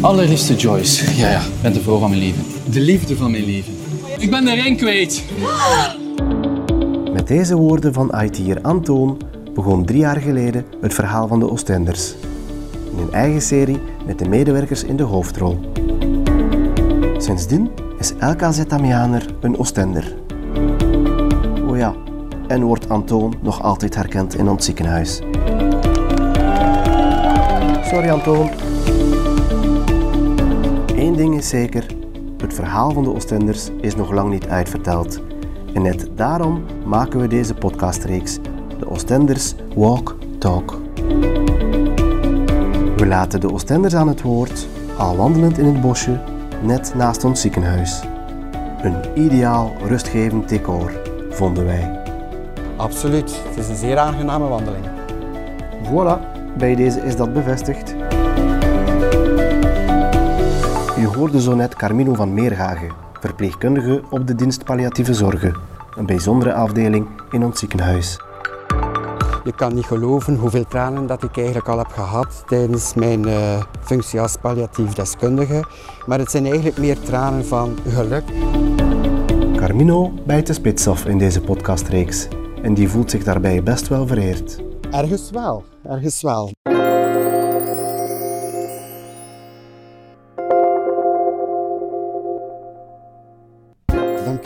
Allerliefste Joyce. Ja, ja, ik ben de vrouw van mijn leven. De liefde van mijn leven. Ik ben de ring kwijt. Met deze woorden van IT'er Antoon begon drie jaar geleden het verhaal van de Oostenders. In een eigen serie met de medewerkers in de hoofdrol. Sindsdien is elke ZMianer een Oostender. Oh ja, en wordt Antoon nog altijd herkend in ons ziekenhuis. Sorry Antoon. Eén ding is zeker, het verhaal van de Oostenders is nog lang niet uitverteld. En net daarom maken we deze podcastreeks, de Oostenders Walk Talk. We laten de Oostenders aan het woord, al wandelend in het bosje, net naast ons ziekenhuis. Een ideaal rustgevend decor, vonden wij. Absoluut, het is een zeer aangename wandeling. Voilà, bij deze is dat bevestigd. U hoorde zo net Carmino van Meerhagen, verpleegkundige op de dienst palliatieve zorgen, een bijzondere afdeling in ons ziekenhuis. Je kan niet geloven hoeveel tranen dat ik eigenlijk al heb gehad tijdens mijn eh, functie als palliatief deskundige. Maar het zijn eigenlijk meer tranen van geluk. Carmino bijt de spits af in deze podcastreeks en die voelt zich daarbij best wel vereerd. Ergens wel, ergens wel.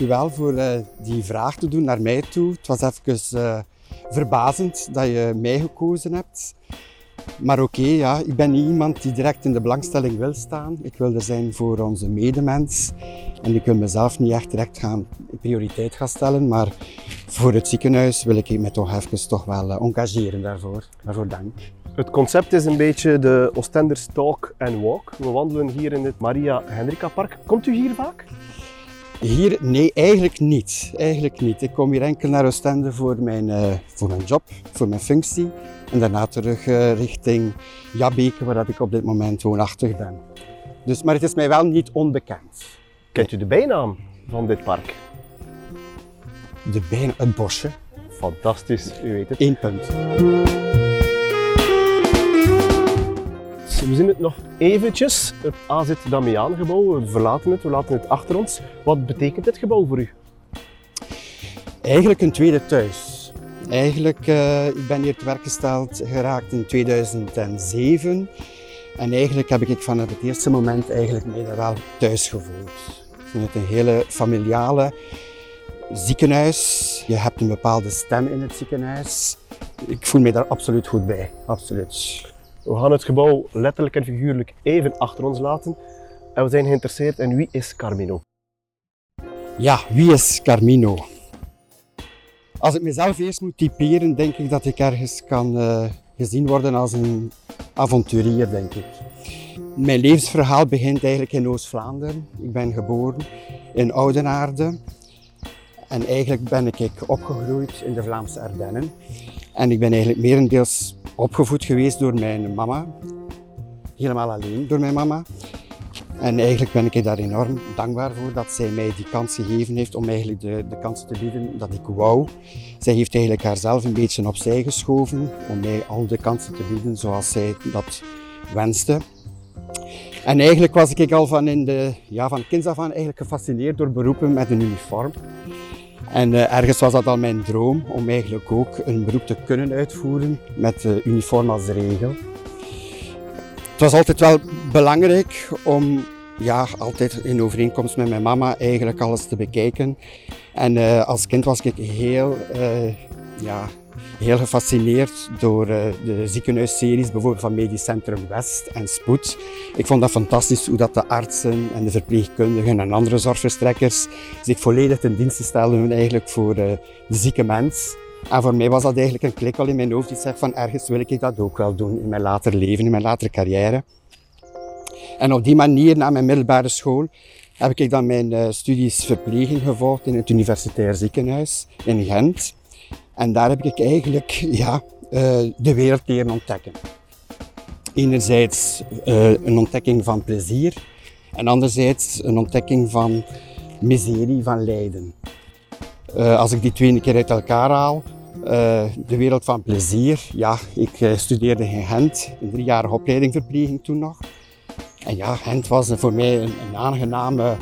U wel voor eh, die vraag te doen naar mij toe. Het was even eh, verbazend dat je mij gekozen hebt. Maar oké, ja, ik ben niet iemand die direct in de belangstelling wil staan. Ik wil er zijn voor onze medemens. En ik wil mezelf niet echt direct gaan prioriteit gaan stellen. Maar voor het ziekenhuis wil ik me toch even toch wel eh, engageren daarvoor. Daarvoor dank. Het concept is een beetje de Oostenders Talk and Walk. We wandelen hier in het Maria Hendrika Park. Komt u hier vaak? Hier, nee, eigenlijk niet. Eigenlijk niet. Ik kom hier enkel naar Oostende voor mijn, eh, voor mijn job, voor mijn functie. En daarna terug eh, richting Jabbeke, waar dat ik op dit moment woonachtig ben. Dus, maar het is mij wel niet onbekend. Kent u de bijnaam van dit park? De bijna, het bosje, Fantastisch, u weet het. één punt. We zien het nog eventjes, het AZ Damiaan gebouw. We verlaten het, we laten het achter ons. Wat betekent dit gebouw voor u? Eigenlijk een tweede thuis. Eigenlijk, eh, ik ben hier te werk gesteld geraakt in 2007. En eigenlijk heb ik vanaf het eerste moment eigenlijk mij daar wel thuis gevoeld. Het een hele familiale ziekenhuis. Je hebt een bepaalde stem in het ziekenhuis. Ik voel me daar absoluut goed bij. Absoluut. We gaan het gebouw letterlijk en figuurlijk even achter ons laten. En we zijn geïnteresseerd in wie is Carmino? Ja, wie is Carmino? Als ik mezelf eerst moet typeren, denk ik dat ik ergens kan eh, gezien worden als een avonturier, denk ik. Mijn levensverhaal begint eigenlijk in Oost-Vlaanderen. Ik ben geboren in Oudenaarde. En eigenlijk ben ik opgegroeid in de Vlaamse Ardennen. En ik ben eigenlijk merendeels opgevoed geweest door mijn mama. Helemaal alleen door mijn mama. En eigenlijk ben ik daar enorm dankbaar voor dat zij mij die kans gegeven heeft om eigenlijk de, de kans te bieden dat ik wou. Zij heeft eigenlijk haarzelf een beetje opzij geschoven om mij al de kansen te bieden zoals zij dat wenste. En eigenlijk was ik al van, in de, ja, van kinds af aan eigenlijk gefascineerd door beroepen met een uniform. En eh, ergens was dat al mijn droom om eigenlijk ook een beroep te kunnen uitvoeren met uh, uniform als regel. Het was altijd wel belangrijk om ja, altijd in overeenkomst met mijn mama eigenlijk alles te bekijken. En uh, als kind was ik heel, ja, heel gefascineerd door de ziekenhuisseries, bijvoorbeeld van Medisch Centrum West en Spoed. Ik vond dat fantastisch hoe dat de artsen en de verpleegkundigen en andere zorgverstrekkers zich volledig ten dienste stelden eigenlijk voor de zieke mens. En voor mij was dat eigenlijk een klik al in mijn hoofd die zegt van ergens wil ik dat ook wel doen in mijn later leven, in mijn latere carrière. En op die manier, na mijn middelbare school, heb ik dan mijn uh, studies verpleging gevolgd in het Universitair Ziekenhuis in Gent. En daar heb ik eigenlijk ja, uh, de wereld leren ontdekken. Enerzijds uh, een ontdekking van plezier en anderzijds een ontdekking van miserie, van lijden. Uh, als ik die twee een keer uit elkaar haal, de wereld van plezier, ja, ik studeerde in Gent, een driejarige opleiding verpleging toen nog. En ja, Gent was voor mij een, aangename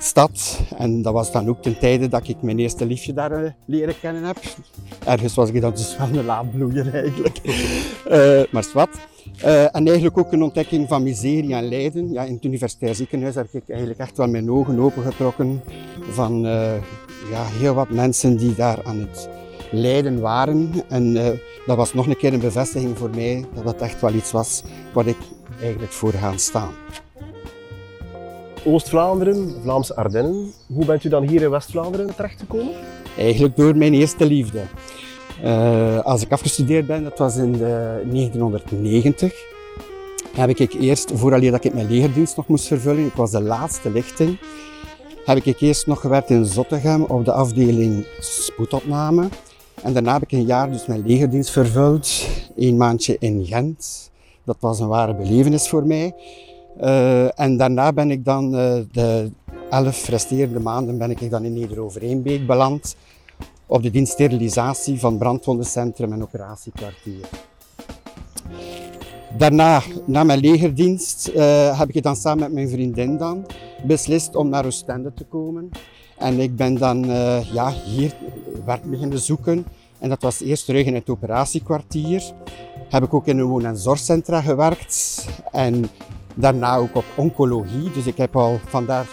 studentenstad. En dat was dan ook ten tijde dat ik mijn eerste liefje daar uh, leren kennen heb. Ergens was ik dan dus wel een laadbloeier eigenlijk. uh, maar wat. Uh, en eigenlijk ook een ontdekking van miserie en lijden. Ja, in het universitair ziekenhuis heb ik eigenlijk echt wel mijn ogen opengetrokken van ja, heel wat mensen die daar aan het lijden waren. En dat was nog een keer een bevestiging voor mij dat dat echt wel iets was waar ik eigenlijk voor gaan staan. Oost-Vlaanderen, Vlaamse Ardennen. Hoe bent u dan hier in West-Vlaanderen terechtgekomen? Eigenlijk door mijn eerste liefde. Uh, als ik afgestudeerd ben, dat was in 1990, heb ik eerst, vooral dat ik mijn legerdienst nog moest vervullen, ik was de laatste lichting, heb ik eerst nog gewerkt in Zottegem op de afdeling spoedopname. En daarna heb ik een jaar dus mijn legerdienst vervuld, een maandje in Gent. Dat was een ware belevenis voor mij. Uh, en daarna ben ik dan uh, de elf resterende maanden ben ik dan in Neder-Overeenbeek beland op de dienst sterilisatie van brandwondencentrum en operatiekwartier. Daarna, na mijn legerdienst, uh, heb ik dan samen met mijn vriendin dan beslist om naar Oostende te komen. En ik ben dan ja, hier werk beginnen zoeken. En dat was eerst terug in het operatiekwartier. Heb ik ook in een woon- en zorgcentra gewerkt. En daarna ook op oncologie. Dus ik heb al vandaar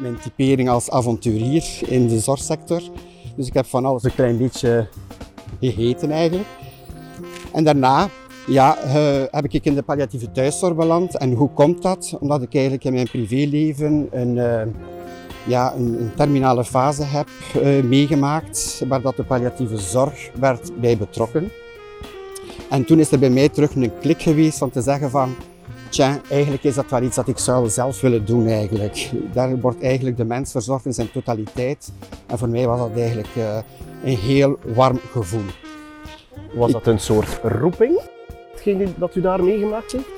mijn typering als avonturier in de zorgsector. Dus ik heb van alles een klein beetje gegeten eigenlijk. En daarna ja, uh, heb ik in de palliatieve thuiszorg beland. En hoe komt dat? Omdat ik eigenlijk in mijn privéleven een, uh, ja, een, terminale fase heb uh, meegemaakt, waar dat de palliatieve zorg werd bij betrokken. En toen is er bij mij terug een klik geweest van te zeggen van, tja, eigenlijk is dat wel iets dat ik zou zelf willen doen eigenlijk. Daar wordt eigenlijk de mens verzorgd in zijn totaliteit. En voor mij was dat eigenlijk een heel warm gevoel. Was dat een soort roeping? hetgeen dat u daar meegemaakt heeft?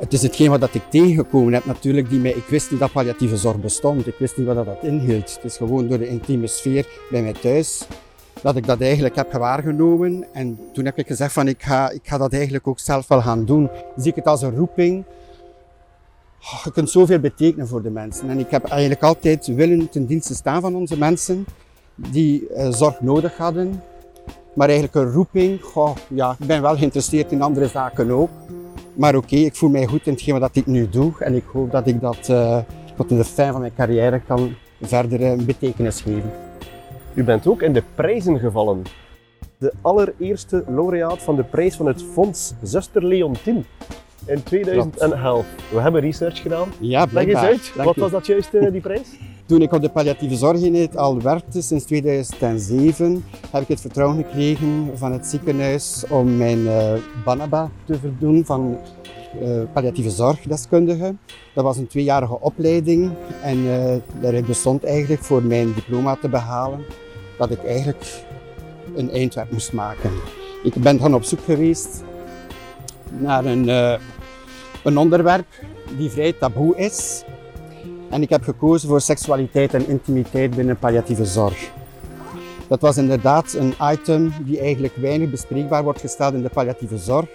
Het is hetgeen wat ik tegengekomen heb natuurlijk. Die mij, ik wist niet dat palliatieve zorg bestond. Ik wist niet wat dat inhield. Het is gewoon door de intieme sfeer bij mij thuis dat ik dat eigenlijk heb waargenomen. En toen heb ik gezegd van ik ga, ik ga dat eigenlijk ook zelf wel gaan doen. Zie ik het als een roeping. Je kunt zoveel betekenen voor de mensen. En ik heb eigenlijk altijd willen ten dienste staan van onze mensen die uh, zorg nodig hadden. Maar eigenlijk een roeping, goh, ja, ik ben wel geïnteresseerd in andere zaken ook. Maar oké, ik voel mij goed in hetgeen wat ik nu doe. En ik hoop dat ik dat uh, tot in de fijn van mijn carrière kan verder uh, betekenis geven. U bent ook in de prijzen gevallen. De allereerste laureaat van de prijs van het Fonds Zuster Leontien in 2011. We hebben research gedaan. Ja, Leg eens uit, wat was dat juist, uh, die prijs? Toen ik op de palliatieve zorgeenheid al werkte, sinds 2007, heb ik het vertrouwen gekregen van het ziekenhuis om mijn uh, Banaba te verdoen van uh, palliatieve zorgdeskundige. Dat was een tweejarige opleiding en uh, daarin bestond eigenlijk voor mijn diploma te behalen dat ik eigenlijk een eindwerk moest maken. Ik ben dan op zoek geweest naar een, een onderwerp die vrij taboe is, en ik heb gekozen voor seksualiteit en intimiteit binnen palliatieve zorg. Dat was inderdaad een item die eigenlijk weinig bespreekbaar wordt gesteld in de palliatieve zorg.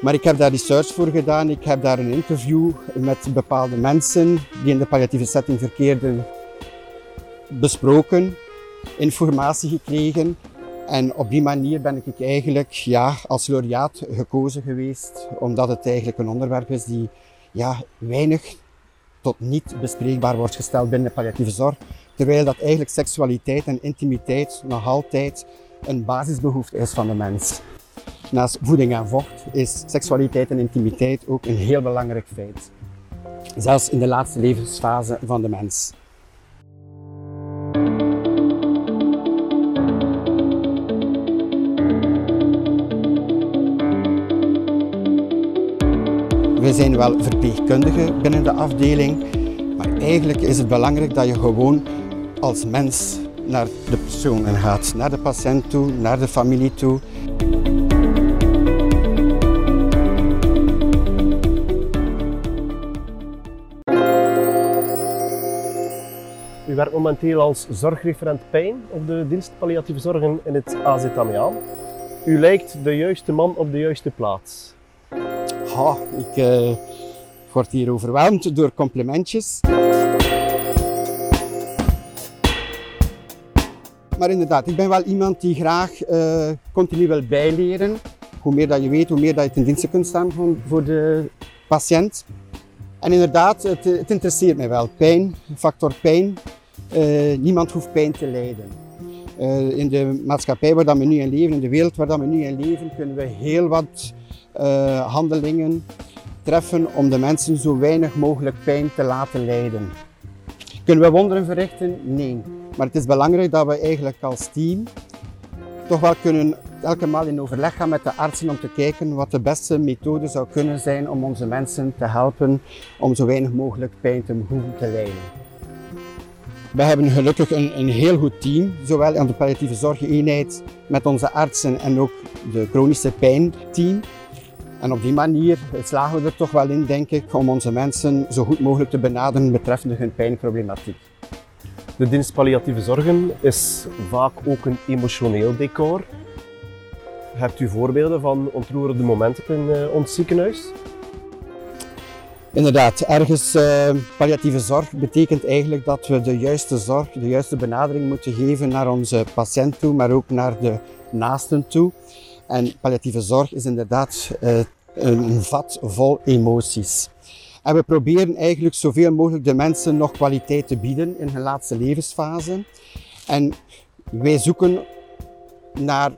Maar ik heb daar research voor gedaan. Ik heb daar een interview met bepaalde mensen die in de palliatieve setting verkeerden besproken, informatie gekregen. En op die manier ben ik eigenlijk ja, als laureaat gekozen geweest, omdat het eigenlijk een onderwerp is die ja, weinig tot niet bespreekbaar wordt gesteld binnen de palliatieve zorg. Terwijl dat eigenlijk seksualiteit en intimiteit nog altijd een basisbehoefte is van de mens. Naast voeding en vocht is seksualiteit en intimiteit ook een heel belangrijk feit. Zelfs in de laatste levensfase van de mens. We zijn wel verpleegkundigen binnen de afdeling, maar eigenlijk is het belangrijk dat je gewoon als mens naar de persoon gaat, naar de patiënt toe, naar de familie toe. U werkt momenteel als zorgreferent pijn op de dienst palliatieve zorg in het AZ Amiaan. U lijkt de juiste man op de juiste plaats. Ha, ik uh, word hier overweldigd door complimentjes. Maar inderdaad, ik ben wel iemand die graag uh, continu wil bijleren. Hoe meer dat je weet, hoe meer dat je ten dienste kunt staan voor de patiënt. En inderdaad, het, het interesseert mij wel. Pijn, factor pijn. Uh, niemand hoeft pijn te lijden. In de maatschappij waar dat we nu in leven, in de wereld waar dat we nu in leven, kunnen we heel wat uh, handelingen treffen om de mensen zo weinig mogelijk pijn te laten lijden. Kunnen we wonderen verrichten? Nee. Maar het is belangrijk dat we eigenlijk als team toch wel kunnen elke maal in overleg gaan met de artsen om te kijken wat de beste methode zou kunnen zijn om onze mensen te helpen om zo weinig mogelijk pijn te hoeven te lijden. We hebben gelukkig een, een heel goed team, zowel aan de palliatieve zorgeenheid met onze artsen en ook de chronische pijnteam. En op die manier slagen we er toch wel in, denk ik, om onze mensen zo goed mogelijk te benaderen betreffende hun pijnproblematiek. De dienst palliatieve zorgen is vaak ook een emotioneel decor. Hebt u voorbeelden van ontroerende momenten in uh, ons ziekenhuis? Inderdaad, ergens uh, palliatieve zorg betekent eigenlijk dat we de juiste zorg, de juiste benadering moeten geven naar onze patiënt toe, maar ook naar de naasten toe. En palliatieve zorg is inderdaad uh, een vat vol emoties. En we proberen eigenlijk zoveel mogelijk de mensen nog kwaliteit te bieden in hun laatste levensfase. En wij zoeken naar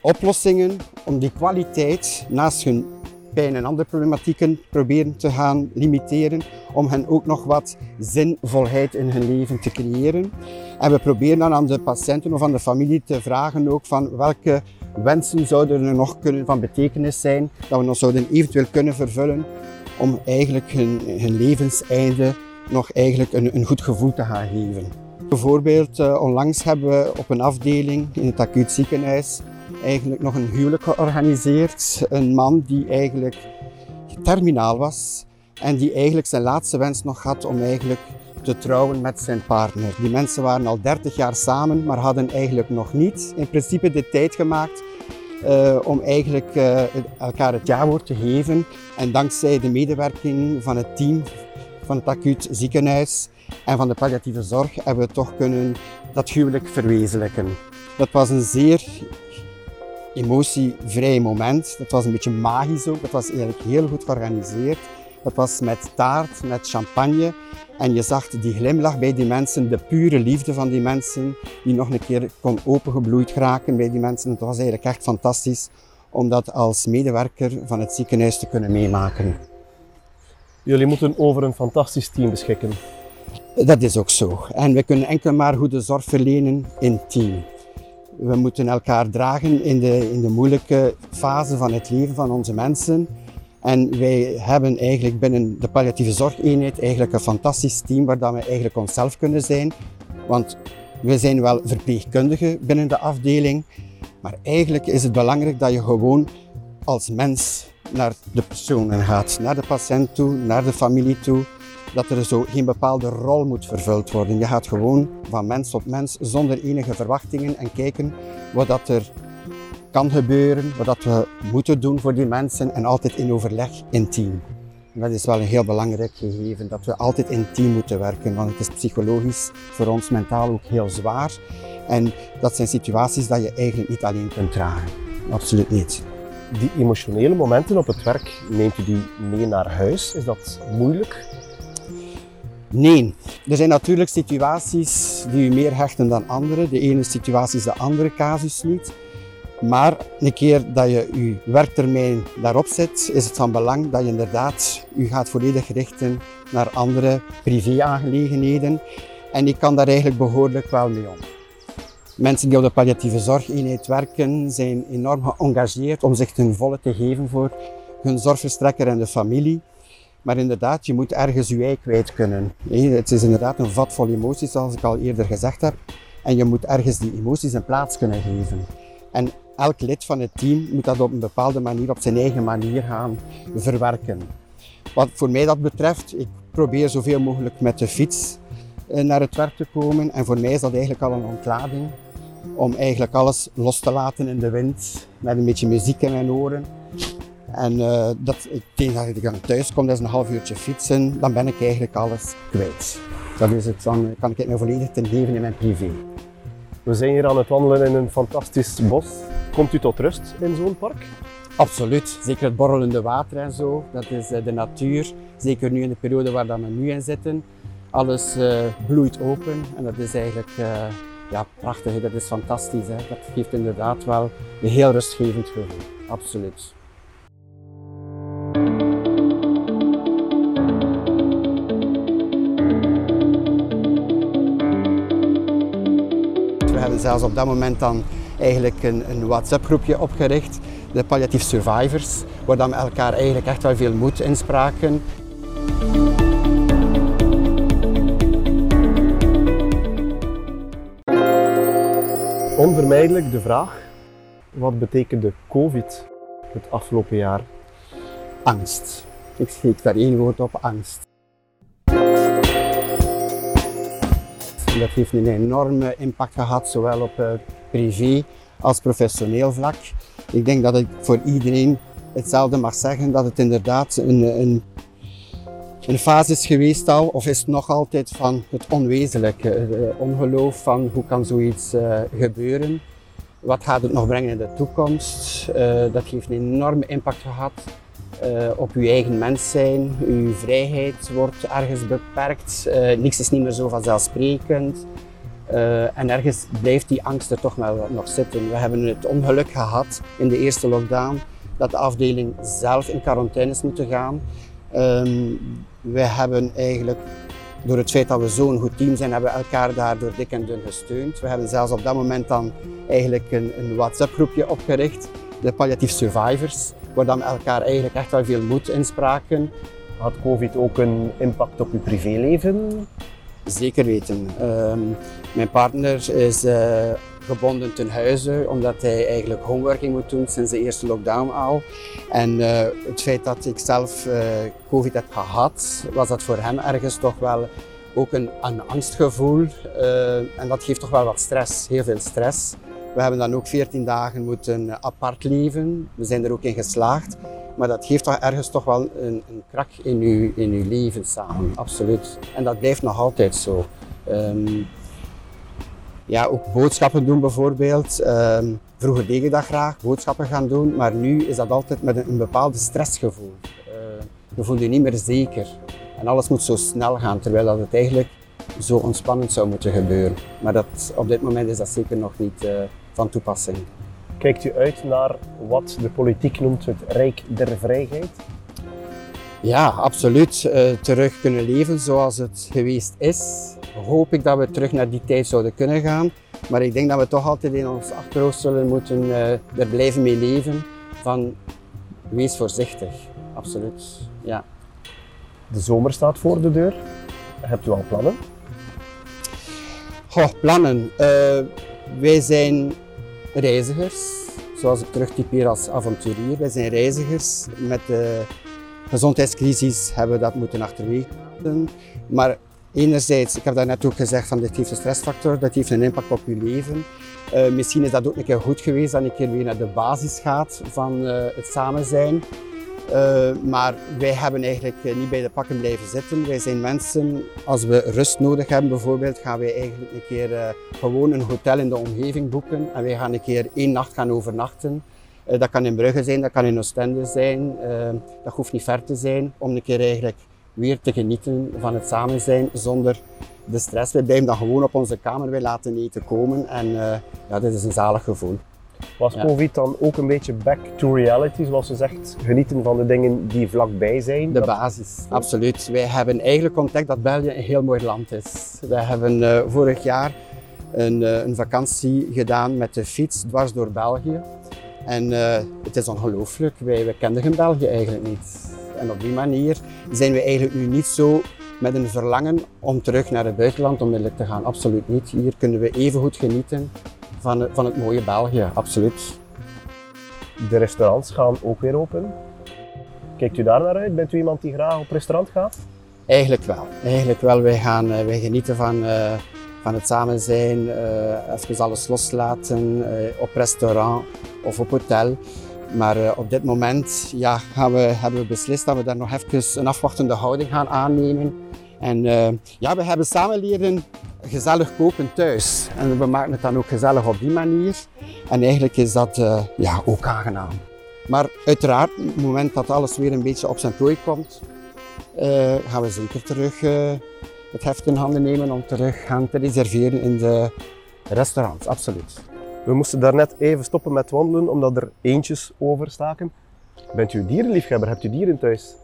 oplossingen om die kwaliteit naast hun pijn en andere problematieken proberen te gaan limiteren, om hen ook nog wat zinvolheid in hun leven te creëren. En we proberen dan aan de patiënten of aan de familie te vragen ook van welke wensen zouden er nog kunnen van betekenis zijn, dat we nog zouden eventueel kunnen vervullen om eigenlijk hun, hun levenseinde nog eigenlijk een, een goed gevoel te gaan geven. Bijvoorbeeld, uh, onlangs hebben we op een afdeling in het acuut ziekenhuis eigenlijk nog een huwelijk georganiseerd. Een man die eigenlijk terminaal was en die eigenlijk zijn laatste wens nog had om eigenlijk te trouwen met zijn partner. Die mensen waren al 30 jaar samen, maar hadden eigenlijk nog niet in principe de tijd gemaakt uh, om eigenlijk uh, elkaar het jawoord te geven. En dankzij de medewerking van het team van het acuut ziekenhuis en van de palliatieve zorg hebben we toch kunnen dat huwelijk verwezenlijken. Dat was een zeer emotievrij moment. Dat was een beetje magisch ook. Dat was eigenlijk heel goed georganiseerd. Dat was met taart, met champagne. En je zag die glimlach bij die mensen, de pure liefde van die mensen, die nog een keer kon opengebloeid geraken bij die mensen. Het was eigenlijk echt fantastisch om dat als medewerker van het ziekenhuis te kunnen meemaken. Jullie moeten over een fantastisch team beschikken. Dat is ook zo. En we kunnen enkel maar goede zorg verlenen in team. We moeten elkaar dragen in de, in de moeilijke fase van het leven van onze mensen. En wij hebben eigenlijk binnen de palliatieve zorgeenheid eigenlijk een fantastisch team waar we eigenlijk onszelf kunnen zijn. Want we zijn wel verpleegkundigen binnen de afdeling, maar eigenlijk is het belangrijk dat je gewoon als mens naar de personen gaat, naar de patiënt toe, naar de familie toe. Dat er zo geen bepaalde rol moet vervuld worden. Je gaat gewoon van mens tot mens zonder enige verwachtingen en kijken wat dat er kan gebeuren, wat we moeten doen voor die mensen en altijd in overleg in team. dat is wel een heel belangrijk gegeven, dat we altijd in team moeten werken, want het is psychologisch voor ons mentaal ook heel zwaar. En dat zijn situaties dat je eigenlijk niet alleen kunt dragen. Absoluut niet. Die emotionele momenten op het werk, neemt u die mee naar huis? Is dat moeilijk? Nee, er zijn natuurlijk situaties die u meer hechten dan andere. De ene situatie is de andere casus niet. Maar een keer dat je je werktermijn daarop zet, is het van belang dat je inderdaad je gaat volledig richten naar andere privé-aangelegenheden. En ik kan daar eigenlijk behoorlijk wel mee om. Mensen die op de palliatieve zorgeenheid werken, zijn enorm geëngageerd om zich ten volle te geven voor hun zorgverstrekker en de familie. Maar inderdaad, je moet ergens je ei kwijt kunnen. Het is inderdaad een vat vol emoties, zoals ik al eerder gezegd heb. En je moet ergens die emoties een plaats kunnen geven. En elk lid van het team moet dat op een bepaalde manier, op zijn eigen manier gaan verwerken. Wat voor mij dat betreft, ik probeer zoveel mogelijk met de fiets eh, naar het werk te komen. En voor mij is dat eigenlijk al een ontlading. Om eigenlijk alles los te laten in de wind, met een beetje muziek in mijn oren. En uh, dat, tegen dat ik dan thuis kom, dat is een half uurtje fietsen, dan ben ik eigenlijk alles kwijt. Dat is het, dan kan ik me volledig ten leven in mijn privé. We zijn hier aan het wandelen in een fantastisch bos. Komt u tot rust in zo'n park? Absoluut, zeker het borrelende water en zo. Dat is de natuur, zeker nu in de periode waar we nu in zitten. Alles uh, bloeit open en dat is eigenlijk uh, ja, prachtig, dat is fantastisch. Hè? Dat geeft inderdaad wel een heel rustgevend gevoel, absoluut. Zelfs op dat moment dan eigenlijk een, een WhatsApp groepje opgericht, de Palliatief Survivors, waar dan we elkaar eigenlijk echt wel veel moed inspraken. Onvermijdelijk de vraag, wat betekende COVID het afgelopen jaar? Angst. Ik geef daar één woord op, angst. Dat heeft een enorme impact gehad, zowel op uh, privé als professioneel vlak. Ik denk dat ik voor iedereen hetzelfde mag zeggen, dat het inderdaad een, een, een fase is geweest al, of is het nog altijd van het onwezenlijke, het ongeloof van hoe kan zoiets gebeuren. Wat gaat het nog brengen in de toekomst? Dat heeft een enorme impact gehad uh, op uw eigen mens zijn. Uw vrijheid wordt ergens beperkt. Uh, niks is niet meer zo vanzelfsprekend. Uh, en ergens blijft die angst er toch wel nog zitten. We hebben het ongeluk gehad in de eerste lockdown dat de afdeling zelf in quarantaine is moeten gaan. Um, we hebben eigenlijk door het feit dat we zo'n goed team zijn, hebben we elkaar daardoor dik en dun gesteund. We hebben zelfs op dat moment dan eigenlijk een, een WhatsApp groepje opgericht, de Palliatief Survivors waar dan elkaar eigenlijk echt wel veel moed inspraken. Had COVID ook een impact op uw privéleven? Zeker weten. Um, mijn partner is uh, gebonden ten huize omdat hij eigenlijk homeworking moet doen sinds de eerste lockdown al. En uh, het feit dat ik zelf uh, COVID heb gehad, was dat voor hem ergens toch wel ook een, een angstgevoel. en dat geeft toch wel wat stress, heel veel stress. We hebben dan ook 14 dagen moeten apart leven. We zijn er ook in geslaagd. Maar dat geeft toch ergens toch wel een, een krak in uw, in uw leven samen, absoluut. En dat blijft nog altijd zo. Um, ja, ook boodschappen doen bijvoorbeeld. Um, vroeger deed ik dat graag, boodschappen gaan doen, maar nu is dat altijd met een, bepaalde stressgevoel. Uh, je voelt je niet meer zeker. En alles moet zo snel gaan, terwijl dat het eigenlijk zo ontspannend zou moeten gebeuren. Maar dat, op dit moment is dat zeker nog niet uh, van toepassing. Kijkt u uit naar wat de politiek noemt het Rijk der Vrijheid? Ja, absoluut. Uh, terug kunnen leven zoals het geweest is. Hoop ik dat we terug naar die tijd zouden kunnen gaan. Maar ik denk dat we toch altijd in ons achterhoofd zullen moeten uh, er blijven mee leven. Van wees voorzichtig. Absoluut. Ja. De zomer staat voor de deur. Hebt u al plannen? Goh, plannen. Uh, wij zijn reizigers, zoals ik terugtypeer als avonturier. Wij zijn reizigers. Met de gezondheidscrisis hebben we dat moeten achterwege Maar enerzijds, ik heb daarnet ook gezegd, van dit heeft een stressfactor, dat heeft een impact op je leven. Uh, misschien is dat ook een keer goed geweest dat keer weer naar de basis gaat van uh, het samen zijn. Uh, maar wij hebben eigenlijk niet bij de pakken blijven zitten. Wij zijn mensen, als we rust nodig hebben bijvoorbeeld, gaan wij eigenlijk een keer uh, gewoon een hotel in de omgeving boeken. En wij gaan een keer één nacht gaan overnachten. Dat kan in Brugge zijn, dat kan in Oostende zijn. dat hoeft niet ver te zijn, om een keer eigenlijk weer te genieten van het samen zijn zonder de stress. Wij blijven dan gewoon op onze kamer, wij laten eten komen. En ja, dit is een zalig gevoel. Was COVID dan ook een beetje back to reality, zoals ze zegt, genieten van de dingen die vlakbij zijn? De basis, absoluut. Wij hebben eigenlijk ontdekt dat België een heel mooi land is. Wij hebben uh, vorig jaar een, uh, een, vakantie gedaan met de fiets dwars door België. En uh, het is ongelooflijk, wij, wij kenden België eigenlijk niet. En op die manier zijn we eigenlijk nu niet zo met een verlangen om terug naar het buitenland onmiddellijk te gaan. Absoluut niet. Hier kunnen we even goed genieten van, van het mooie België, absoluut. De restaurants gaan ook weer open. Kijkt u daar naar uit? Bent u iemand die graag op restaurant gaat? Eigenlijk wel. Eigenlijk wel. Wij, gaan, eh, wij genieten van, uh, van het samen zijn, uh, even alles loslaten uh, op restaurant of op hotel. Maar op dit moment ja, gaan we, hebben we beslist dat we daar nog even een afwachtende houding gaan aannemen. En ja, we hebben samen leren gezellig koken thuis. En we maken het dan ook gezellig op die manier. En eigenlijk is dat uh, ja, ook aangenaam. Maar uiteraard, op het moment dat alles weer een beetje op zijn plooi komt, gaan we zeker terug het heft in handen nemen om terug gaan te reserveren in de restaurants. Absoluut. We moesten daarnet even stoppen met wandelen omdat er eentjes overstaken. Bent u dierenliefhebber? Hebt u dieren thuis?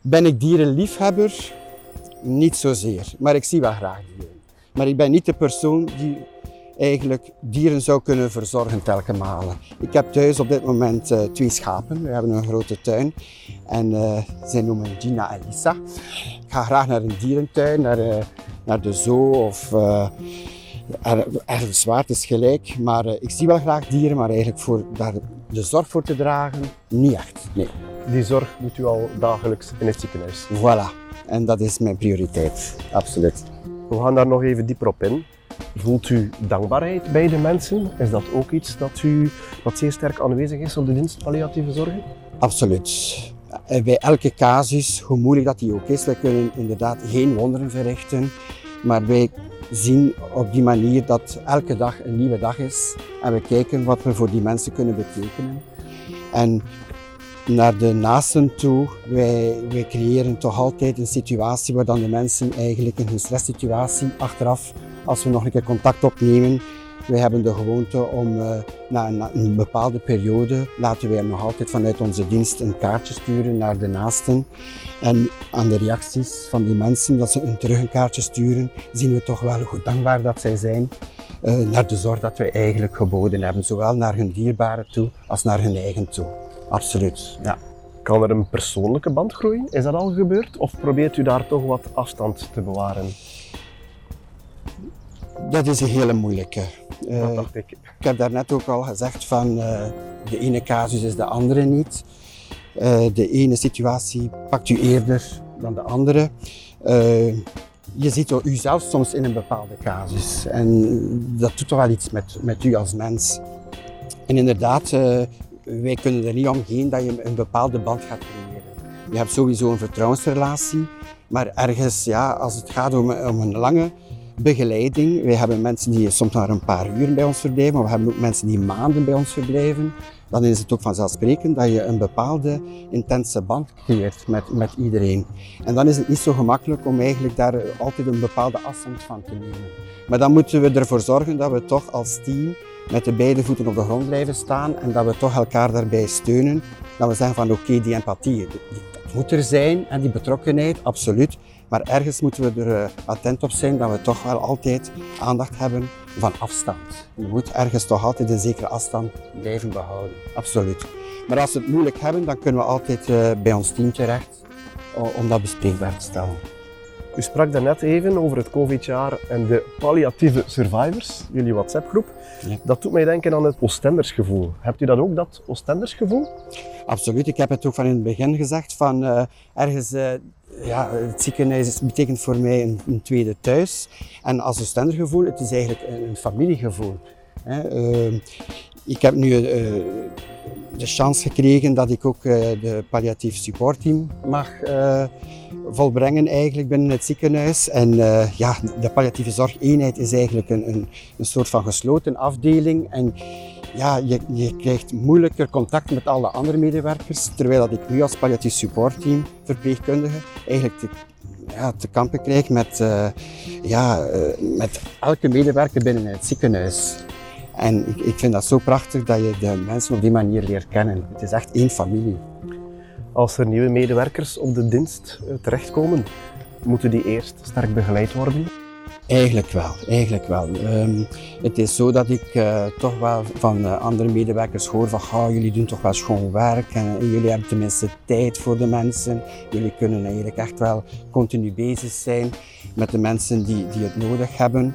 Ben ik dierenliefhebber? Niet zozeer, maar ik zie wel graag dieren. Maar ik ben niet de persoon die eigenlijk dieren zou kunnen verzorgen telke malen. Ik heb thuis op dit moment uh, twee schapen. We hebben een grote tuin en uh, zij noemen Gina en Lisa. Ik ga graag naar een dierentuin, naar, uh, naar de zoo of ergens zwaar, het is gelijk. Maar ik zie wel graag dieren, maar eigenlijk voor daar de zorg voor te dragen, niet echt. Nee. Die zorg doet u al dagelijks in het ziekenhuis? Voilà, en dat is mijn prioriteit, absoluut. We gaan daar nog even dieper op in. Voelt u dankbaarheid bij de mensen? Is dat ook iets dat, u, dat zeer sterk aanwezig is op de dienst palliatieve zorgen? Absoluut. Bij elke casus, hoe moeilijk dat die ook is, wij kunnen inderdaad geen wonderen verrichten, maar wij zien op die manier dat elke dag een nieuwe dag is en we kijken wat we voor die mensen kunnen betekenen. En naar de naasten toe, wij, creëren toch altijd een situatie waar dan de mensen eigenlijk in hun stresssituatie achteraf als we nog een keer contact opnemen. Wij hebben de gewoonte om uh, na, een, bepaalde periode, laten wij nog altijd vanuit onze dienst een kaartje sturen naar de naasten. En aan de reacties van die mensen, dat ze een terug een kaartje sturen, zien we toch wel hoe dankbaar dat zij zijn. Uh, naar de zorg dat wij eigenlijk geboden hebben, zowel naar hun dierbaren toe als naar hun eigen toe. Absoluut, ja. Kan er een persoonlijke band groeien? Is dat al gebeurd? Of probeert u daar toch wat afstand te bewaren? Dat is een hele moeilijke. Dat dacht ik. Ik heb daarnet ook al gezegd van uh, de ene casus is de andere niet. Uh, de ene situatie pakt u eerder dan de andere. je ziet u zelf soms in een bepaalde casus en dat doet toch wel iets met, met u als mens. En inderdaad, wij kunnen er niet omheen dat je een bepaalde band gaat creëren. Je hebt sowieso een vertrouwensrelatie, maar ergens, ja, als het gaat om, een lange begeleiding. Wij hebben mensen die soms maar een paar uur bij ons verblijven, maar we hebben ook mensen die maanden bij ons verblijven. Dan is het ook vanzelfsprekend dat je een bepaalde intense band creëert met, met iedereen. En dan is het niet zo gemakkelijk om eigenlijk daar altijd een bepaalde afstand van te nemen. Maar dan moeten we ervoor zorgen dat we toch als team met de beide voeten op de grond blijven staan en dat we toch elkaar daarbij steunen. Dat we zeggen van oké, die empathie, dat moet er zijn en die betrokkenheid, absoluut. Maar ergens moeten we er uh, attent op zijn dat we toch wel altijd aandacht hebben van afstand. Je moet ergens toch altijd een zekere afstand blijven behouden. Absoluut. Maar als we het moeilijk hebben, dan kunnen we altijd uh, bij ons team terecht om dat bespreekbaar te stellen. U sprak daarnet even over het COVID-jaar en de palliatieve survivors, jullie WhatsApp-groep. Ja. Dat doet mij denken aan het Oostendersgevoel. Hebt u dat ook, dat Oostendersgevoel? Absoluut. Ik heb het ook van in het begin gezegd. Van, uh, ergens, uh, ja, het ziekenhuis betekent voor mij een, een, tweede thuis. En als Oostendergevoel, het is eigenlijk een, een familiegevoel. Hè. Uh, ik heb nu de chance gekregen dat ik ook de palliatief supportteam mag volbrengen eigenlijk binnen het ziekenhuis. En ja, de palliatieve zorgeenheid is eigenlijk een, een, een, soort van gesloten afdeling. En ja, je, je krijgt moeilijker contact met alle andere medewerkers, terwijl dat ik nu als palliatief supportteam verpleegkundige eigenlijk te, ja, te kampen krijg met, ja, met elke medewerker binnen het ziekenhuis. En ik, ik vind dat zo prachtig dat je de mensen op die manier leert kennen. Het is echt één familie. Als er nieuwe medewerkers op de dienst eh, terechtkomen, moeten die eerst sterk begeleid worden? Eigenlijk wel, eigenlijk wel. Um, het is zo dat ik uh, toch wel van uh, andere medewerkers hoor van oh, jullie doen toch wel schoon werk en jullie hebben tenminste tijd voor de mensen. Jullie kunnen eigenlijk echt wel continu bezig zijn met de mensen die, die het nodig hebben.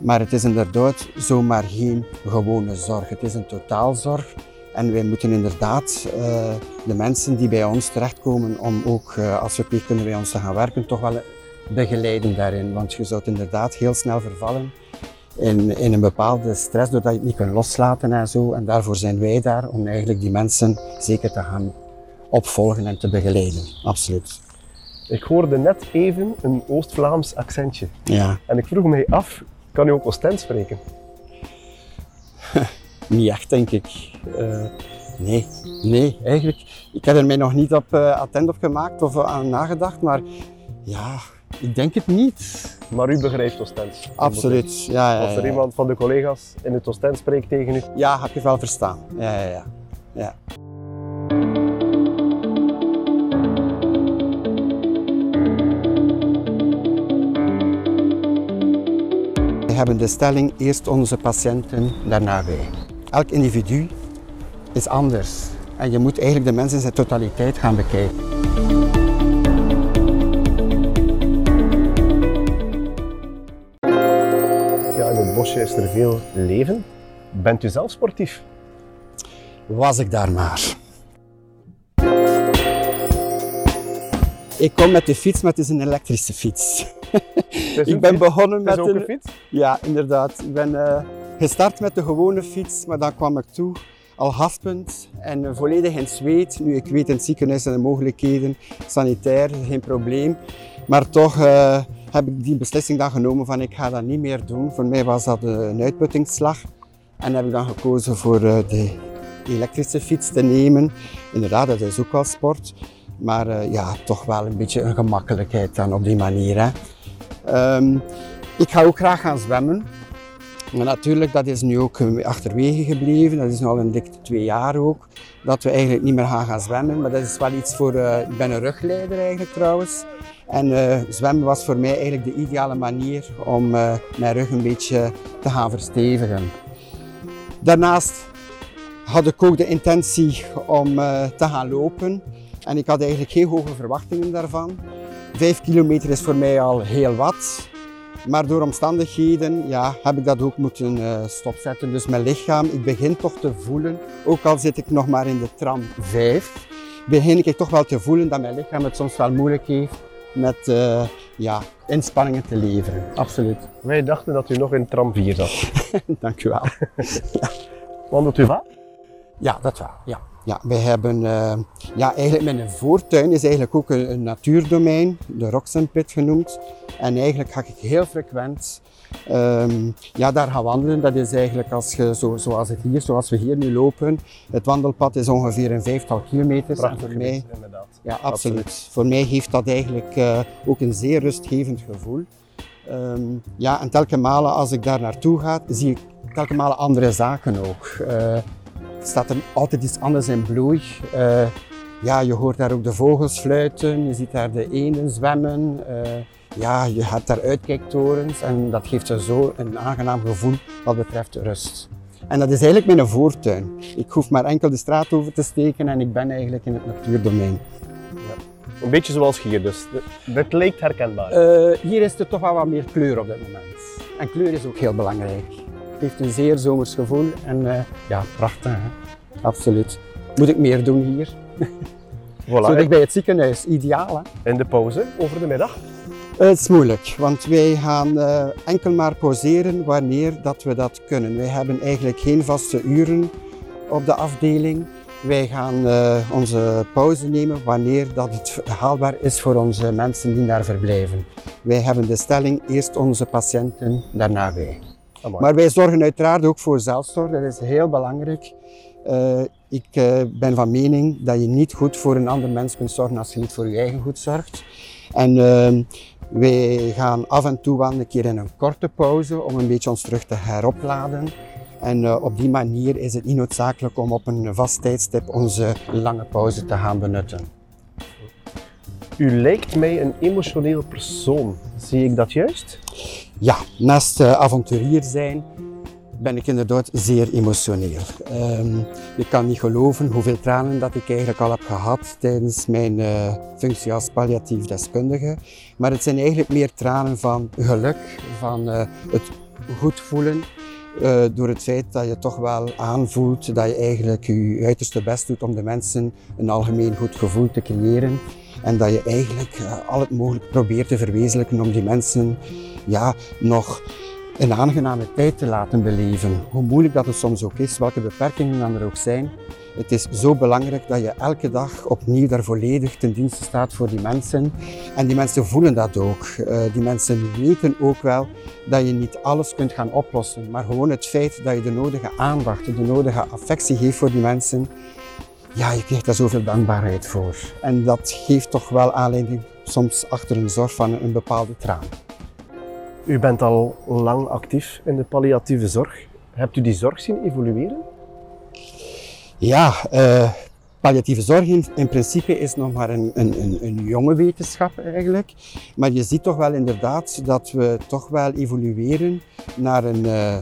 Maar het is inderdaad zomaar geen gewone zorg. Het is een totaalzorg. En wij moeten inderdaad uh, de mensen die bij ons terechtkomen om ook als verpleegkundige bij ons te gaan werken, toch wel begeleiden daarin. Want je zou inderdaad heel snel vervallen in, in een bepaalde stress, doordat je het niet kunt loslaten en zo. En daarvoor zijn wij daar om eigenlijk die mensen zeker te gaan opvolgen en te begeleiden. Absoluut. Ik hoorde net even een Oost-Vlaams accentje. Ja, En ik vroeg mij af, kan u ook Oostend spreken? niet echt denk ik. Eh, nee, nee, eigenlijk. Ik heb er mij nog niet op eh, attent op gemaakt of eh, aan nagedacht, maar ja, ik denk het niet. Maar u begrijpt Oostend? Absoluut. Ja, ja, Als er ja. iemand van de collega's in het Oostend spreekt tegen u, Ja, heb je wel verstaan. Ja, ja, ja. ja. We hebben de stelling eerst onze patiënten, daarna wij. Elk individu is anders en je moet eigenlijk de mens in zijn totaliteit gaan bekijken. Bosje is er veel leven. Bent u zelf sportief? Was ik daar maar. Ik kom met de fiets, maar het is een elektrische fiets. Een Ik ben fiets. begonnen met een... een fiets? Ja, inderdaad. Ik ben eh, gestart met de gewone fiets, maar dan kwam ik toe al haspend en eh, volledig in zweet. Nu, ik weet in het ziekenhuis zijn de mogelijkheden, sanitair, geen probleem. Maar toch eh, heb ik die beslissing dan genomen van ik ga dat niet meer doen. Voor mij was dat een uitputtingsslag. En heb ik dan gekozen voor eh, de elektrische fiets te nemen. Inderdaad, dat is ook wel sport. Maar eh, ja, toch wel een beetje een gemakkelijkheid dan op die manier. Hè. Ehm, ik ga ook graag gaan zwemmen. Maar natuurlijk, dat is nu ook eh, achterwege gebleven. Dat is nu al een dikke twee jaar ook. Dat we eigenlijk niet meer gaan gaan zwemmen. Maar dat is wel iets voor... eh, ik ben een rugleider eigenlijk trouwens. En eh, zwemmen was voor mij eigenlijk de ideale manier om eh, mijn rug een beetje te gaan verstevigen. Daarnaast had ik ook de intentie om eh, te gaan lopen. En ik had eigenlijk geen hoge verwachtingen daarvan. Vijf kilometer is voor mij al heel wat. Maar door omstandigheden ja, heb ik dat ook moeten stopzetten. Dus mijn lichaam, ik begin toch te voelen, ook al zit ik nog maar in de tram 5, begin ik toch wel te voelen dat mijn lichaam het soms wel moeilijk heeft met eh, ja, inspanningen te leveren. Absoluut. Wij dachten dat u nog in tram 4 zat. Dank u wel. Wandelt u vaak? Ja, dat wel. Ja. Ja, wij hebben, eh, ja, eigenlijk mijn voortuin is eigenlijk ook een, een natuurdomein, de Roxenpit genoemd. En eigenlijk ga ik heel frequent ehm, ja, daar gaan wandelen. Dat is eigenlijk als je, zo, zoals, het hier, zoals we hier nu lopen, het wandelpad is ongeveer een vijftal kilometers. En voor mij, inderdaad. Ja, absoluut. Voor mij geeft dat eigenlijk eh, ook een zeer rustgevend gevoel. Ehm, ja, en telkens malen als ik daar naartoe ga, zie ik telkens malen andere zaken ook. Eh, er staat er altijd iets anders in bloei. Eh, ja, je hoort daar ook de vogels fluiten, je ziet daar de eenden zwemmen. Ja, je hebt daar uitkijktorens en dat geeft je zo een aangenaam gevoel wat betreft rust. En dat is eigenlijk mijn voortuin. Ik hoef maar enkel de straat over te steken en ik ben eigenlijk in het natuurdomein. Een beetje zoals hier, dus dit- lijkt herkenbaar. Eh, hier is er toch wel wat meer kleur op dit moment. En kleur is ook heel belangrijk. Het heeft een zeer zomers gevoel en eh, ja, prachtig. Hè? Absoluut. Moet ik meer doen hier? Zo voilà. dicht bij het ziekenhuis, ideaal hè? In de pauze, over de middag. Eh, het is moeilijk, want wij gaan enkel maar pauzeren wanneer dat we dat kunnen. Wij hebben eigenlijk geen vaste uren op de afdeling. Wij gaan eh, onze pauze nemen wanneer dat het haalbaar is voor onze mensen die daar verblijven. Wij hebben de stelling eerst onze patiënten, daarna wij. Amai. Maar wij zorgen uiteraard ook voor zelfzorg, dat is heel belangrijk. Eh, ik eh, ben van mening dat je niet goed voor een ander mens kunt zorgen als je niet voor je eigen goed zorgt. En ehm, wij gaan af en toe wel een keer in een korte pauze om een beetje ons terug te heropladen. En eh, op die manier is het niet noodzakelijk om op een vast tijdstip onze lange pauze te gaan benutten. U lijkt mij een emotioneel persoon. Zie ik dat juist? Ja, naast eh, avonturier zijn ben ik inderdaad zeer emotioneel. Ehm, je kan niet geloven hoeveel tranen dat ik eigenlijk al heb gehad tijdens mijn eh, functie als palliatief deskundige. Maar het zijn eigenlijk meer tranen van geluk, van het goed voelen. Eh, door het feit dat je toch wel aanvoelt dat je eigenlijk je uiterste best doet om de mensen een algemeen goed gevoel te creëren. En dat je eigenlijk eh, al het mogelijk probeert te verwezenlijken om die mensen ja, nog een aangename tijd te laten beleven. Hoe moeilijk dat het soms ook is, welke beperkingen dan er ook zijn. Het is zo belangrijk dat je elke dag opnieuw daar volledig ten dienste staat voor die mensen. En die mensen voelen dat ook. Uh, die mensen weten ook wel dat je niet alles kunt gaan oplossen. Maar gewoon het feit dat je de nodige aandacht, de nodige affectie geeft voor die mensen. Ja, je krijgt daar zoveel dankbaarheid voor. En dat geeft toch wel aanleiding soms achter een zorg van een bepaalde traan. U bent al lang actief in de palliatieve zorg. Hebt u die zorg zien evolueren? Ja, uh, palliatieve zorg in, in, principe is nog maar een, een, een, jonge wetenschap eigenlijk. Maar je ziet toch wel inderdaad dat we toch wel evolueren naar een, uh,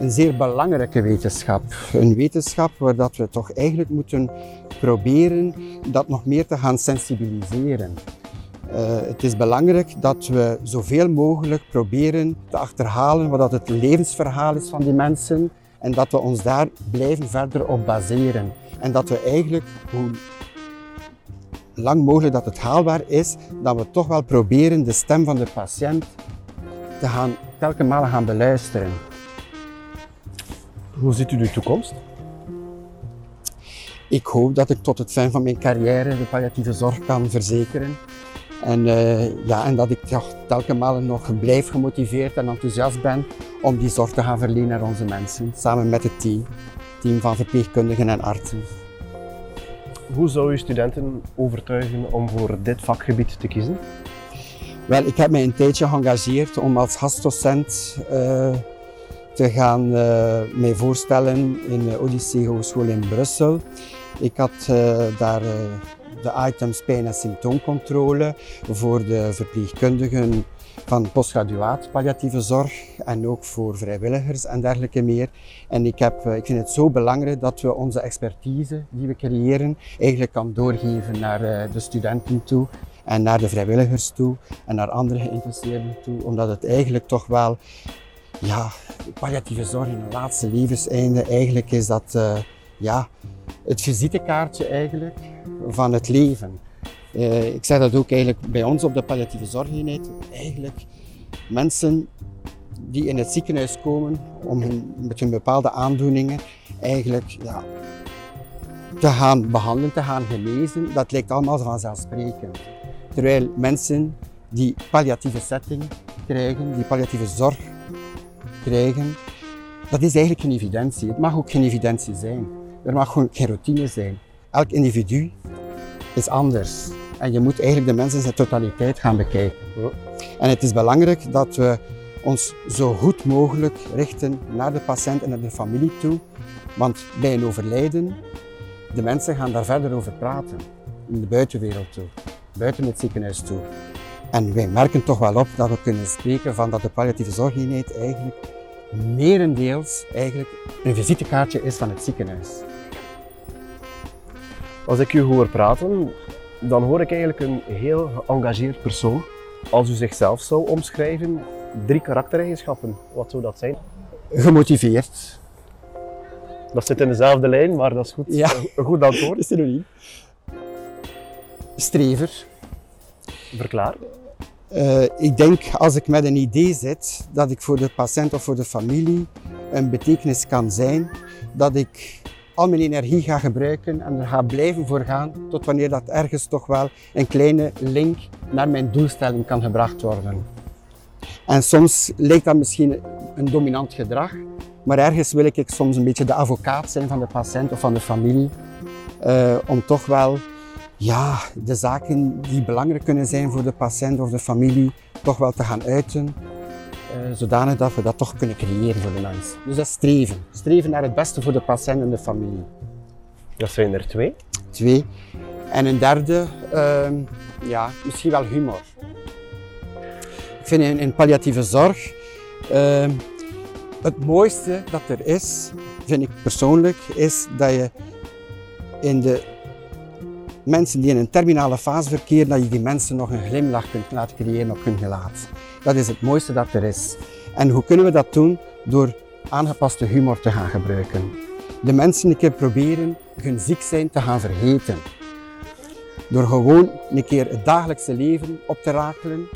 een zeer belangrijke wetenschap. Een wetenschap waar dat we toch eigenlijk moeten proberen dat nog meer te gaan sensibiliseren. Uh, het is belangrijk dat we zoveel mogelijk proberen te achterhalen wat het levensverhaal is van die mensen en dat we ons daar blijven verder op baseren. En dat we eigenlijk, hoe lang mogelijk dat het haalbaar is, dat we toch wel proberen de stem van de patiënt te gaan, telkens malen gaan beluisteren. Hoe ziet u de toekomst? Ik hoop dat ik tot het fijn van mijn carrière de palliatieve zorg kan verzekeren. En, uh, ja, en dat ik ja, telkens nog blijf gemotiveerd en enthousiast ben om die zorg te gaan verlenen aan onze mensen, samen met het team, team van verpleegkundigen en artsen. Hoe zou u studenten overtuigen om voor dit vakgebied te kiezen? Wel, ik heb mij een tijdje geëngageerd om als gastdocent uh, te gaan uh, mij voorstellen in de Odyssee Hogeschool in Brussel. Ik had daar de items pijn- en symptoomcontrole voor de verpleegkundigen van postgraduaat palliatieve zorg en ook voor vrijwilligers en dergelijke meer. En ik, heb, eh, ik vind het zo belangrijk dat we onze expertise die we creëren eigenlijk kan doorgeven naar eh, de studenten toe en naar de vrijwilligers toe en naar andere geïnteresseerden toe, omdat het eigenlijk toch wel, ja, palliatieve zorg in het laatste levenseinde, eigenlijk is dat, uh, ja, het visitekaartje eigenlijk van het leven. Uh, ik zeg dat ook eigenlijk bij ons op de palliatieve zorgeenheid. Eigenlijk mensen die in het ziekenhuis komen om met hun bepaalde aandoeningen eigenlijk ja, te gaan behandelen, te gaan genezen, dat lijkt allemaal vanzelfsprekend. Terwijl mensen die palliatieve setting krijgen, die palliatieve zorg krijgen, dat is eigenlijk geen evidentie. Het mag ook geen evidentie zijn. Er mag gewoon geen routine zijn. Elk individu is anders. En je moet eigenlijk de mensen in zijn totaliteit gaan bekijken. En het is belangrijk dat we ons zo goed mogelijk richten naar de patiënt en naar de familie toe. Want bij een overlijden, de mensen gaan daar verder over praten. In de buitenwereld toe, buiten het ziekenhuis toe. En wij merken toch wel op dat we kunnen spreken van dat de palliatieve zorgeenheid eigenlijk merendeels eigenlijk een visitekaartje is van het ziekenhuis. Als ik u hoor praten, dan hoor ik eigenlijk een heel geëngageerd persoon. Als u zichzelf zou omschrijven, drie karaktereigenschappen, wat zou dat zijn? Gemotiveerd. Dat zit in dezelfde lijn, maar dat is goed. Ja. Een goed antwoord. is synoniem. Strever. Verklaar. Uh, ik denk als ik met een idee zit dat ik voor de patiënt of voor de familie een betekenis kan zijn, dat ik al mijn energie ga gebruiken en er ga blijven voor gaan tot wanneer dat ergens toch wel een kleine link naar mijn doelstelling kan gebracht worden. En soms lijkt dat misschien een dominant gedrag, maar ergens wil ik soms een beetje de advocaat zijn van de patiënt of van de familie, uh, om toch wel ja, de zaken die belangrijk kunnen zijn voor de patiënt of de familie, toch wel te gaan uiten uh, zodanig dat we dat toch kunnen creëren voor de mens. Dus dat is streven. Streven naar het beste voor de patiënt en de familie. Dat zijn er twee. Twee. En een derde, uh, ja, misschien wel humor. Ik vind in, in palliatieve zorg uh, het mooiste dat er is, vind ik persoonlijk, is dat je in de mensen die in een terminale fase verkeren, dat je die mensen nog een glimlach kunt laten creëren op hun gelaat. Dat is het mooiste dat er is. En hoe kunnen we dat doen? Door aangepaste humor te gaan gebruiken. De mensen een keer proberen hun ziek zijn te gaan vergeten. Door gewoon een keer het dagelijkse leven op te rakelen.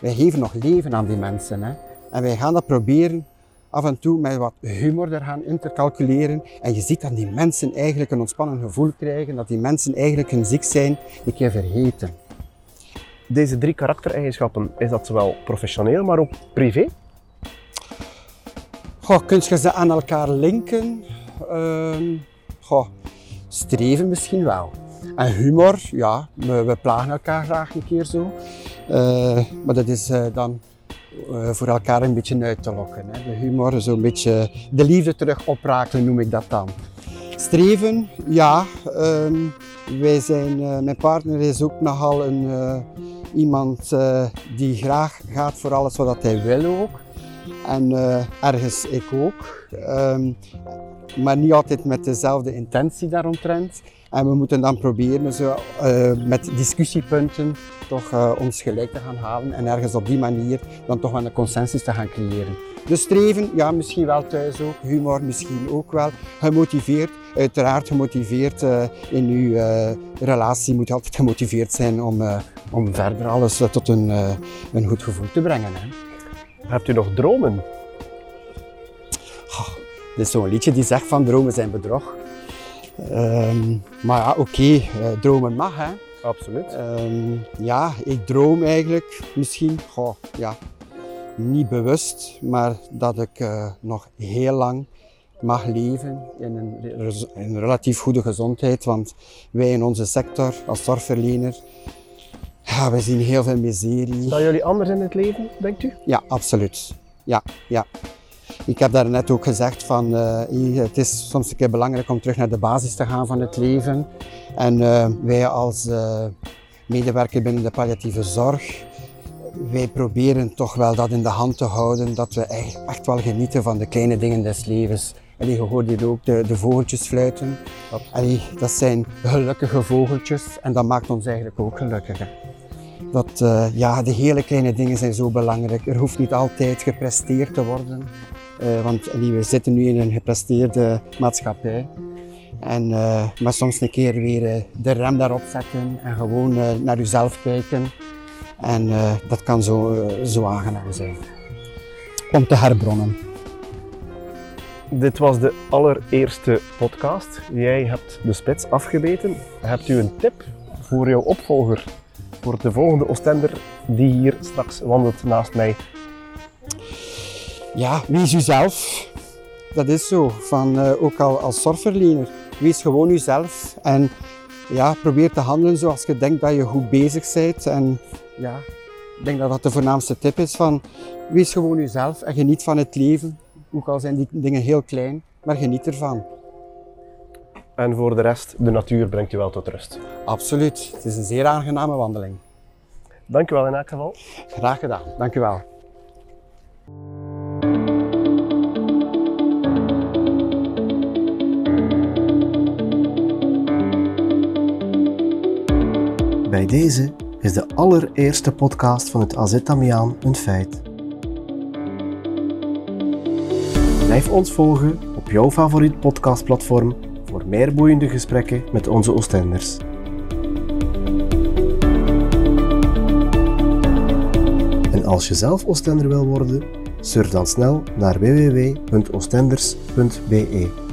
Wij geven nog leven aan die mensen. Hè? En wij gaan dat proberen af en toe met wat humor er gaan intercalculeren. En je ziet dat die mensen eigenlijk een ontspannen gevoel krijgen, dat die mensen eigenlijk hun ziek zijn een keer vergeten. Deze drie karaktereigenschappen, is dat zowel professioneel, maar ook privé? Goh, kun je ze aan elkaar linken? Ehm, goh, streven misschien wel. En humor, ja, we, plagen elkaar graag een keer zo. Eh, maar dat is eh, dan eh, voor elkaar een beetje uit te lokken. Hè. De humor, zo'n beetje de liefde terug oprakelen noem ik dat dan. Streven, ja. ehm, wij zijn, mijn partner is ook nogal een, iemand die graag gaat voor alles wat hij wil ook. En ergens ik ook. Ehm, maar niet altijd met dezelfde intentie daaromtrent. En we moeten dan proberen zo, uh, met discussiepunten toch ons gelijk te gaan halen en ergens op die manier dan toch wel een consensus te gaan creëren. Dus streven, ja, misschien wel thuis ook, humor misschien ook wel. Gemotiveerd, uiteraard gemotiveerd uh, in uw relatie moet altijd gemotiveerd zijn om, om verder alles tot een, een goed gevoel te brengen. Hè. Hebt u nog dromen? Oh, dit is zo'n liedje die zegt van dromen zijn bedrog. Um, maar ja, oké, okay, dromen mag hè. Absoluut. Um, ja, ik droom eigenlijk misschien, goh, ja, niet bewust, maar dat ik uh, nog heel lang mag leven in een, in relatief goede gezondheid. Want wij in onze sector als zorgverlener, ja, we zien heel veel miserie. Zijn jullie anders in het leven, denkt u? Ja, absoluut. Ja, ja. Ik heb daar net ook gezegd van uh, het is soms een keer belangrijk om terug naar de basis te gaan van het leven. En uh, wij als uh, medewerker binnen de palliatieve zorg, wij proberen toch wel dat in de hand te houden, dat we echt wel genieten van de kleine dingen des levens. Allee, je hoort hier ook de, de vogeltjes fluiten. Dat zijn gelukkige vogeltjes en dat maakt ons eigenlijk ook gelukkig. Dat, uh, ja, de hele kleine dingen zijn zo belangrijk. Er hoeft niet altijd gepresteerd te worden. Uh, want we zitten nu in een gepresteerde maatschappij. En, uh, maar soms een keer weer de rem daarop zetten en gewoon naar jezelf kijken. En dat kan zo, zo aangenaam zijn. Om te herbronnen. Dit was de allereerste podcast. Jij hebt de spits afgebeten. Hebt u een tip voor jouw opvolger? Voor de volgende Oostender die hier straks wandelt naast mij? Ja, wees uzelf. Dat is zo. Van, uh, ook al als zorgverlener. Wees gewoon uzelf. En ja, probeer te handelen zoals je denkt dat je goed bezig bent. En ja, ik denk dat dat de voornaamste tip is. Van, wees gewoon uzelf en geniet van het leven. Ook al zijn die dingen heel klein, maar geniet ervan. En voor de rest, de natuur brengt je wel tot rust. Absoluut. Het is een zeer aangename wandeling. Dank u wel in elk geval. Graag gedaan. Dank u wel. Bij deze is de allereerste podcast van het AZ Damiaan een feit. Blijf ons volgen op jouw favoriet podcastplatform voor meer boeiende gesprekken met onze Oostenders. En als je zelf Oostender wil worden, surf dan snel naar www.oostenders.be.